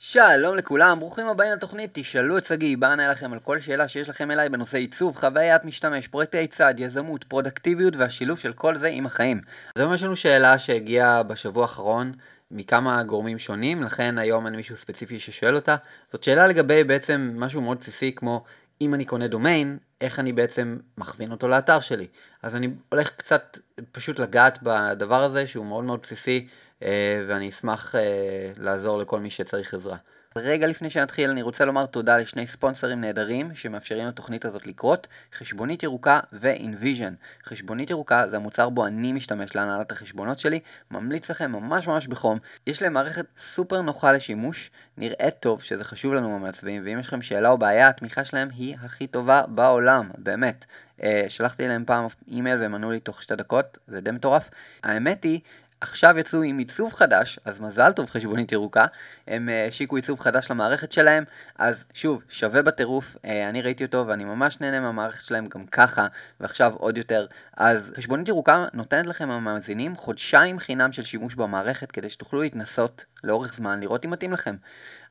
שלום לכולם, ברוכים הבאים לתוכנית, תשאלו את שגיא, בה אענה לכם על כל שאלה שיש לכם אליי בנושא עיצוב, חוויית משתמש, פרויקטי צד, יזמות, פרודקטיביות והשילוב של כל זה עם החיים. אז היום יש לנו שאלה שהגיעה בשבוע האחרון מכמה גורמים שונים, לכן היום אין מישהו ספציפי ששואל אותה. זאת שאלה לגבי בעצם משהו מאוד בסיסי כמו אם אני קונה דומיין, איך אני בעצם מכווין אותו לאתר שלי. אז אני הולך קצת פשוט לגעת בדבר הזה שהוא מאוד מאוד בסיסי. אה, ואני אשמח אה, לעזור לכל מי שצריך עזרה. רגע לפני שנתחיל אני רוצה לומר תודה לשני ספונסרים נהדרים שמאפשרים לתוכנית הזאת לקרות, חשבונית ירוקה ו-InVision. חשבונית ירוקה זה המוצר בו אני משתמש להנהלת החשבונות שלי, ממליץ לכם ממש ממש בחום. יש להם מערכת סופר נוחה לשימוש, נראית טוב שזה חשוב לנו המעצבים, ואם יש לכם שאלה או בעיה התמיכה שלהם היא הכי טובה בעולם, באמת. Uh, שלחתי להם פעם אימייל והם ענו לי תוך שתי דקות, זה די מטורף. האמת היא עכשיו יצאו עם עיצוב חדש, אז מזל טוב חשבונית ירוקה, הם אה, השיקו עיצוב חדש למערכת שלהם, אז שוב, שווה בטירוף, אה, אני ראיתי אותו ואני ממש נהנה מהמערכת שלהם גם ככה, ועכשיו עוד יותר. אז חשבונית ירוקה נותנת לכם המאזינים חודשיים חינם של שימוש במערכת כדי שתוכלו להתנסות לאורך זמן, לראות אם מתאים לכם.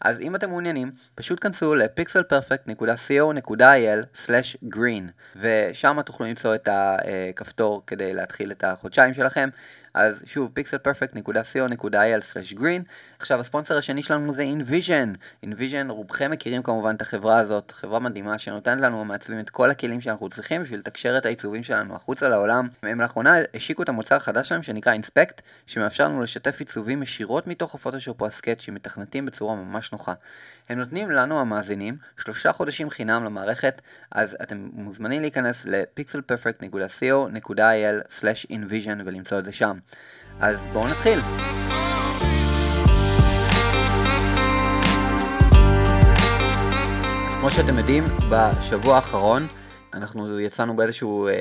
אז אם אתם מעוניינים, פשוט כנסו ל-pixelperfect.co.il/green ושם תוכלו למצוא את הכפתור כדי להתחיל את החודשיים שלכם. אז שוב, pixelperfect.co.il/green. עכשיו הספונסר השני שלנו זה InVision. InVision, רובכם מכירים כמובן את החברה הזאת, חברה מדהימה שנותנת לנו המעצבים את כל הכלים שאנחנו צריכים בשביל לתקשר את העיצובים שלנו החוצה לעולם. הם לאחרונה השיקו את המוצר החדש שלהם שנקרא Inspect, שמאפשר לנו לשתף עיצובים ישירות מתוך הפוטושופ או הסקט שמתכנתים בצורה ממש נוחה. הם נותנים לנו המאזינים שלושה חודשים חינם למערכת, אז אתם מוזמנים להיכנס ל-pixelperfect.co.il/invision ולמצוא את זה שם. אז בואו נתחיל. אז כמו שאתם יודעים, בשבוע האחרון אנחנו יצאנו באיזשהו אה,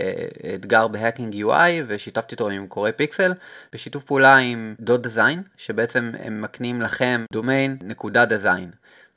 אתגר ב Hacking UI ושיתפתי אותו עם קוראי פיקסל בשיתוף פעולה עם dot design שבעצם הם מקנים לכם דומיין נקודה design.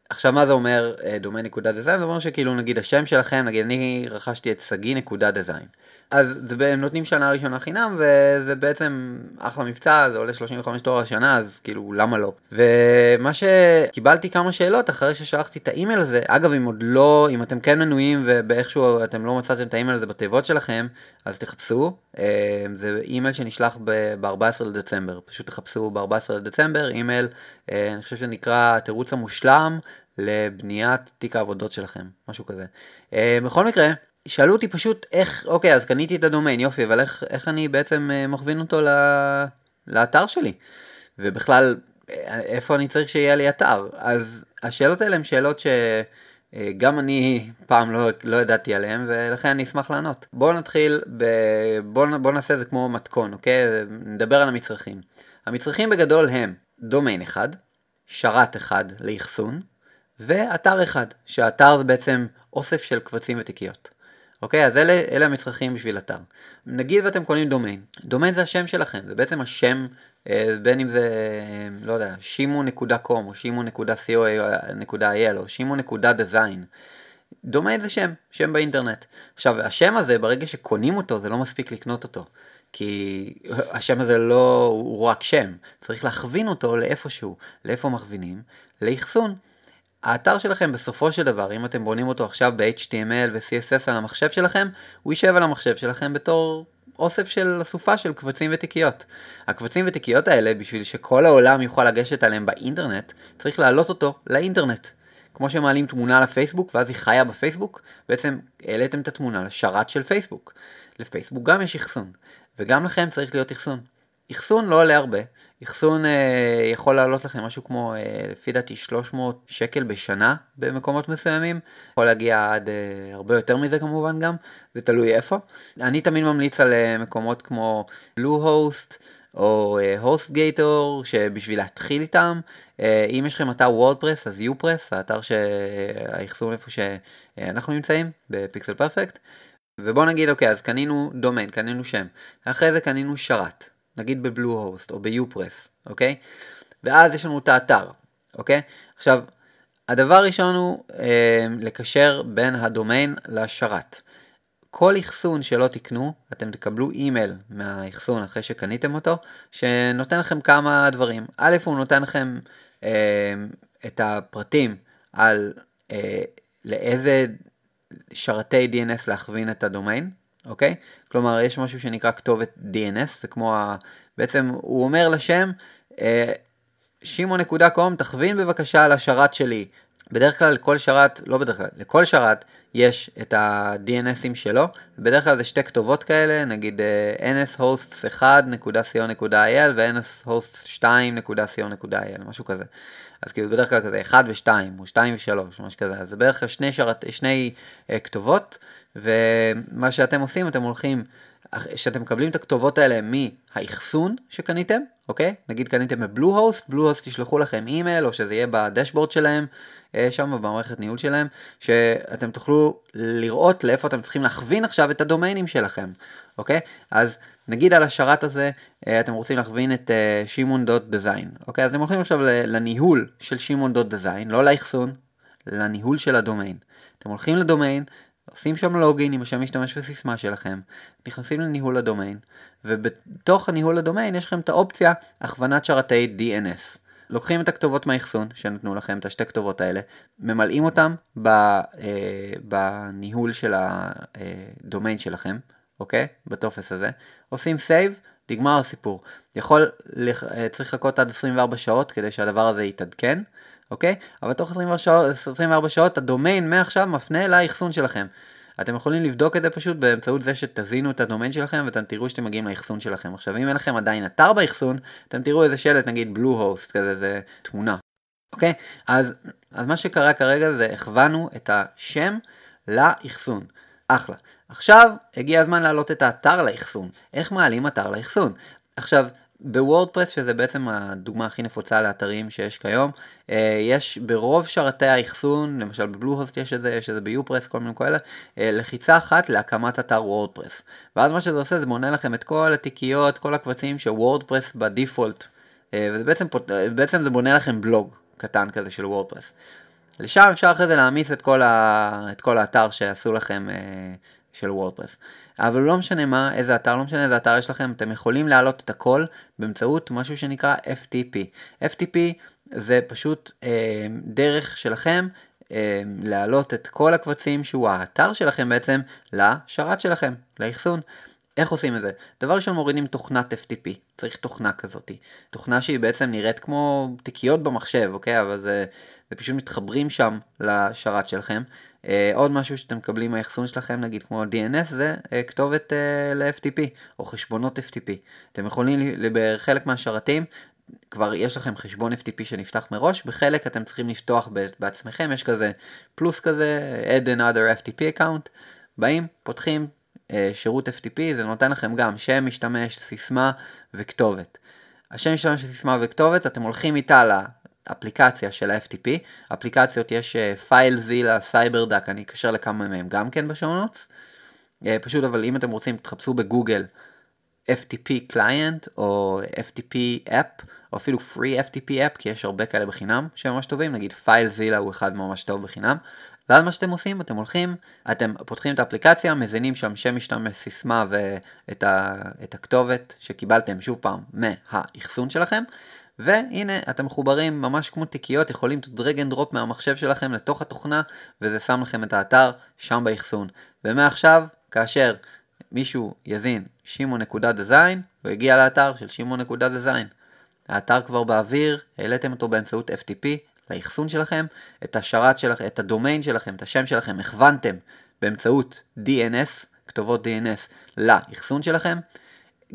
עכשיו מה זה אומר דומיין נקודה design? זה אומר שכאילו נגיד השם שלכם, נגיד אני רכשתי את סגי נקודה design. אז הם נותנים שנה ראשונה חינם וזה בעצם אחלה מבצע, זה עולה 35 דולר לשנה אז כאילו למה לא. ומה שקיבלתי כמה שאלות אחרי ששלחתי את האימייל הזה, אגב אם עוד לא, אם אתם כן מנויים ובאיכשהו אתם לא מצאתם את האימייל הזה בתיבות שלכם, אז תחפשו, אה, זה אימייל שנשלח ב-14 לדצמבר, פשוט תחפשו ב-14 לדצמבר אימייל, אה, אני חושב שנקרא התירוץ המושלם לבניית תיק העבודות שלכם, משהו כזה. אה, בכל מקרה, שאלו אותי פשוט איך, אוקיי, אז קניתי את הדומיין, יופי, אבל איך, איך אני בעצם אה, מכווין אותו ל, לאתר שלי? ובכלל, אה, איפה אני צריך שיהיה לי אתר? אז השאלות האלה הן שאלות שגם אני פעם לא, לא ידעתי עליהן, ולכן אני אשמח לענות. בואו נתחיל, ב... בואו בוא נעשה את זה כמו מתכון, אוקיי? נדבר על המצרכים. המצרכים בגדול הם דומיין אחד, שרת אחד לאחסון, ואתר אחד, שהאתר זה בעצם אוסף של קבצים ותיקיות. אוקיי, אז אלה, אלה המצרכים בשביל אתר. נגיד ואתם קונים דומיין, דומיין זה השם שלכם, זה בעצם השם, אה, בין אם זה, לא יודע, שימו.com או שימו.co.il או שימו.design. דומיין זה שם, שם באינטרנט. עכשיו, השם הזה, ברגע שקונים אותו, זה לא מספיק לקנות אותו. כי השם הזה לא, הוא רק שם, צריך להכווין אותו לאיפשהו. לאיפה מכווינים? לאחסון. האתר שלכם בסופו של דבר, אם אתם בונים אותו עכשיו ב-HTML ו-CSS על המחשב שלכם, הוא יישב על המחשב שלכם בתור אוסף של אסופה של קבצים ותיקיות. הקבצים ותיקיות האלה, בשביל שכל העולם יוכל לגשת עליהם באינטרנט, צריך להעלות אותו לאינטרנט. כמו שמעלים תמונה לפייסבוק ואז היא חיה בפייסבוק, בעצם העליתם את התמונה לשרת של פייסבוק. לפייסבוק גם יש אחסון, וגם לכם צריך להיות אחסון. אחסון לא עולה הרבה, אחסון אה, יכול לעלות לכם משהו כמו, אה, לפי דעתי 300 שקל בשנה במקומות מסוימים, יכול להגיע עד אה, הרבה יותר מזה כמובן גם, זה תלוי איפה. אני תמיד ממליץ על אה, מקומות כמו בלו-הוסט, או הוסט uh, גייטור שבשביל להתחיל איתם. אה, אם יש לכם אתר WordPress אז uPress האתר שהאחסון איפה שאנחנו נמצאים ב Pixel Perfect. ובוא נגיד אוקיי אז קנינו דומיין קנינו שם. אחרי זה קנינו שרת נגיד ב Bluehost או ב uPress, אוקיי? ואז יש לנו את האתר, אוקיי? עכשיו, הדבר הראשון הוא אה, לקשר בין הדומיין לשרת. כל אחסון שלא תקנו, אתם תקבלו אימייל מהאחסון אחרי שקניתם אותו, שנותן לכם כמה דברים. א', הוא נותן לכם אה, את הפרטים על אה, לאיזה שרתי DNS להכווין את הדומיין, אוקיי? כלומר, יש משהו שנקרא כתובת DNS, זה כמו ה... בעצם הוא אומר לשם, אה, שימו.קום, תכווין בבקשה לשרת שלי. בדרך כלל לכל שרת, לא בדרך כלל, לכל שרת יש את ה-DNSים שלו, בדרך כלל זה שתי כתובות כאלה, נגיד uh, nshosts1.co.il ו-nshosts2.co.il, משהו כזה. אז כאילו בדרך כלל כזה 1 ו-2, או 2 ו-3, משהו כזה, אז זה בערך כלל שני, שרת, שני uh, כתובות, ומה שאתם עושים, אתם הולכים שאתם מקבלים את הכתובות האלה מהאחסון שקניתם, אוקיי? נגיד קניתם בבלו-הוסט, בלו-הוסט ישלחו לכם אימייל או שזה יהיה בדשבורד שלהם, אה, שם במערכת ניהול שלהם, שאתם תוכלו לראות לאיפה אתם צריכים להכווין עכשיו את הדומיינים שלכם, אוקיי? אז נגיד על השרת הזה אה, אתם רוצים להכווין את אה, שמעון.design, אוקיי? אז אתם הולכים עכשיו לניהול של שמעון.design, לא לאחסון, לניהול של הדומיין. אתם הולכים לדומיין, עושים שם לוגין עם השם משתמש וסיסמה שלכם, נכנסים לניהול הדומיין, ובתוך הניהול הדומיין יש לכם את האופציה הכוונת שרתי DNS. לוקחים את הכתובות מהאחסון שנתנו לכם, את השתי כתובות האלה, ממלאים אותם ב, אה, בניהול של הדומיין שלכם, אוקיי? בטופס הזה, עושים save, נגמר הסיפור. יכול, צריך לחכות עד 24 שעות כדי שהדבר הזה יתעדכן, אוקיי? אבל תוך 24 שעות, 24 שעות הדומיין מעכשיו מפנה לאחסון שלכם. אתם יכולים לבדוק את זה פשוט באמצעות זה שתזינו את הדומיין שלכם ואתם תראו שאתם מגיעים לאחסון שלכם. עכשיו אם אין לכם עדיין אתר באחסון, אתם תראו איזה שלט נגיד בלו הוסט כזה, זה תמונה. אוקיי? אז, אז מה שקרה כרגע זה הכוונו את השם לאחסון. אחלה. עכשיו הגיע הזמן להעלות את האתר לאחסון. איך מעלים אתר לאחסון? עכשיו, בוורדפרס, שזה בעצם הדוגמה הכי נפוצה לאתרים שיש כיום, אה, יש ברוב שרתי האחסון, למשל בבלו-הוסט יש את זה, יש את זה ביופרס, כל מיני כאלה, אה, לחיצה אחת להקמת אתר וורדפרס. ואז מה שזה עושה, זה מונה לכם את כל התיקיות, כל הקבצים שוורדפרס בדיפולט, אה, ובעצם בעצם זה בונה לכם בלוג קטן כזה של וורדפרס. לשם אפשר אחרי זה להעמיס את ה... את כל האתר שעשו לכם של וורדפרס. אבל לא משנה מה, איזה אתר, לא משנה איזה אתר יש לכם, אתם יכולים להעלות את הכל באמצעות משהו שנקרא FTP. FTP זה פשוט אה, דרך שלכם אה, להעלות את כל הקבצים שהוא האתר שלכם בעצם לשרת שלכם, לאחסון. איך עושים את זה? דבר ראשון מורידים תוכנת FTP, צריך תוכנה כזאת. תוכנה שהיא בעצם נראית כמו תיקיות במחשב, אוקיי? אבל זה, זה פשוט מתחברים שם לשרת שלכם. אה, עוד משהו שאתם מקבלים מהאחסון שלכם, נגיד כמו DNS, זה אה, כתובת אה, ל-FTP, או חשבונות FTP. אתם יכולים, בחלק מהשרתים, כבר יש לכם חשבון FTP שנפתח מראש, בחלק אתם צריכים לפתוח בעצמכם, יש כזה פלוס כזה, add another FTP account, באים, פותחים שירות FTP, זה נותן לכם גם שם משתמש, סיסמה וכתובת. השם משתמש, סיסמה וכתובת, אתם הולכים איתה אפליקציה של ה-FTP, אפליקציות יש FileZilla, Cyberduck, אני אקשר לכמה מהם גם כן ב show notes. אה, פשוט אבל אם אתם רוצים תחפשו בגוגל FTP Client או FTP App או אפילו Free FTP App כי יש הרבה כאלה בחינם שהם ממש טובים, נגיד זילה הוא אחד ממש טוב בחינם. ואז מה שאתם עושים, אתם הולכים, אתם פותחים את האפליקציה, מזינים שם שם משתמש, סיסמה ואת ה, הכתובת שקיבלתם שוב פעם מהאחסון שלכם, והנה אתם מחוברים ממש כמו תיקיות, יכולים to drag and drop מהמחשב שלכם לתוך התוכנה וזה שם לכם את האתר שם באחסון. ומעכשיו, כאשר מישהו יזין שימו.design, הוא הגיע לאתר של שימו.design. האתר כבר באוויר, העליתם אותו באמצעות FTP לאחסון שלכם, את השרת שלכם, את הדומיין שלכם, את השם שלכם, הכוונתם באמצעות DNS, כתובות DNS לאחסון שלכם,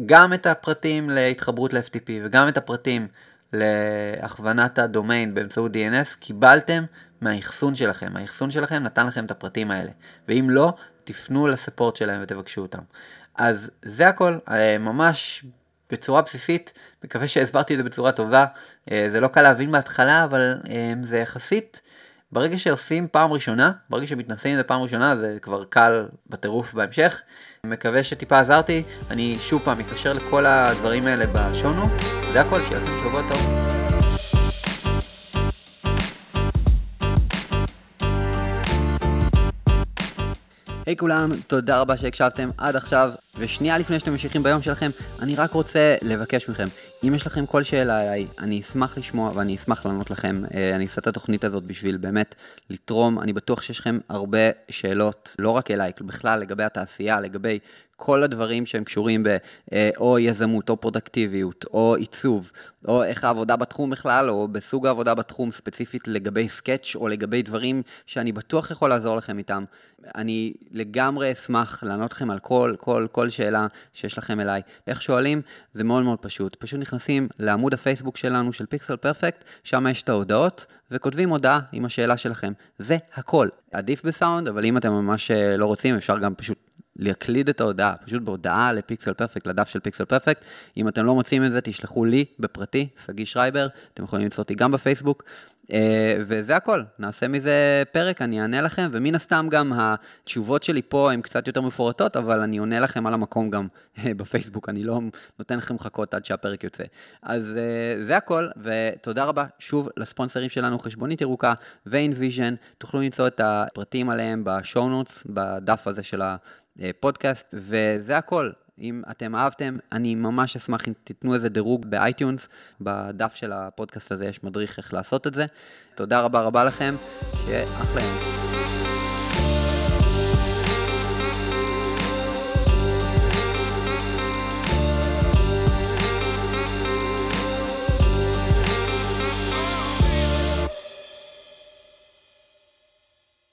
גם את הפרטים להתחברות ל-FTP וגם את הפרטים להכוונת הדומיין באמצעות DNS, קיבלתם מהאחסון שלכם. האחסון שלכם נתן לכם את הפרטים האלה. ואם לא, תפנו לספורט שלהם ותבקשו אותם. אז זה הכל, אה, ממש בצורה בסיסית, מקווה שהסברתי את זה בצורה טובה. אה, זה לא קל להבין בהתחלה, אבל אה, זה יחסית, ברגע שעושים פעם ראשונה, ברגע שמתנסים עם זה פעם ראשונה, זה כבר קל בטירוף בהמשך. מקווה שטיפה עזרתי, אני שוב פעם אקשר לכל הדברים האלה בשונו. זה הכל, שיהיה לכם שבוע טוב. היי hey כולם, תודה רבה שהקשבתם עד עכשיו, ושנייה לפני שאתם ממשיכים ביום שלכם, אני רק רוצה לבקש מכם, אם יש לכם כל שאלה עליי, אני אשמח לשמוע ואני אשמח לענות לכם. אה, אני אעשה את התוכנית הזאת בשביל באמת לתרום. אני בטוח שיש לכם הרבה שאלות, לא רק אליי, בכלל לגבי התעשייה, לגבי כל הדברים שהם קשורים ב... אה, או יזמות, או פרודקטיביות, או עיצוב, או איך העבודה בתחום בכלל, או בסוג העבודה בתחום ספציפית לגבי סקאץ', או לגבי דברים שאני בטוח יכול לעזור לכם איתם. אני לגמרי אשמח לענות לכם על כל, כל, כל שאלה שיש לכם אליי. איך שואלים? זה מאוד מאוד פשוט. פשוט נכנסים לעמוד הפייסבוק שלנו של פיקסל פרפקט, שם יש את ההודעות, וכותבים הודעה עם השאלה שלכם. זה הכל. עדיף בסאונד, אבל אם אתם ממש אה, לא רוצים, אפשר גם פשוט להקליד את ההודעה, פשוט בהודעה לפיקסל פרפקט, לדף של פיקסל פרפקט. אם אתם לא מוצאים את זה, תשלחו לי בפרטי, שגיא שרייבר, אתם יכולים למצוא אותי גם בפייסבוק. אה, וזה הכל, נעשה מזה פרק, אני אענה לכם, ומן הסתם גם התשובות שלי פה הן קצת יותר מפורטות, אבל אני עונה לכם על המקום גם אה, בפייסבוק, אני לא נותן לכם לחכות עד שהפרק יוצא. אז אה, זה הכל, ותודה רבה שוב לספונסרים שלנו, חשבונית ירוקה ו-InVision, תוכלו למצוא את הפרטים עליהם ב show notes, בדף הזה של ה... פודקאסט, וזה הכל. אם אתם אהבתם, אני ממש אשמח אם תיתנו איזה דירוג ב iTunes, בדף של הפודקאסט הזה יש מדריך איך לעשות את זה. תודה רבה רבה לכם, שיהיה אחלה.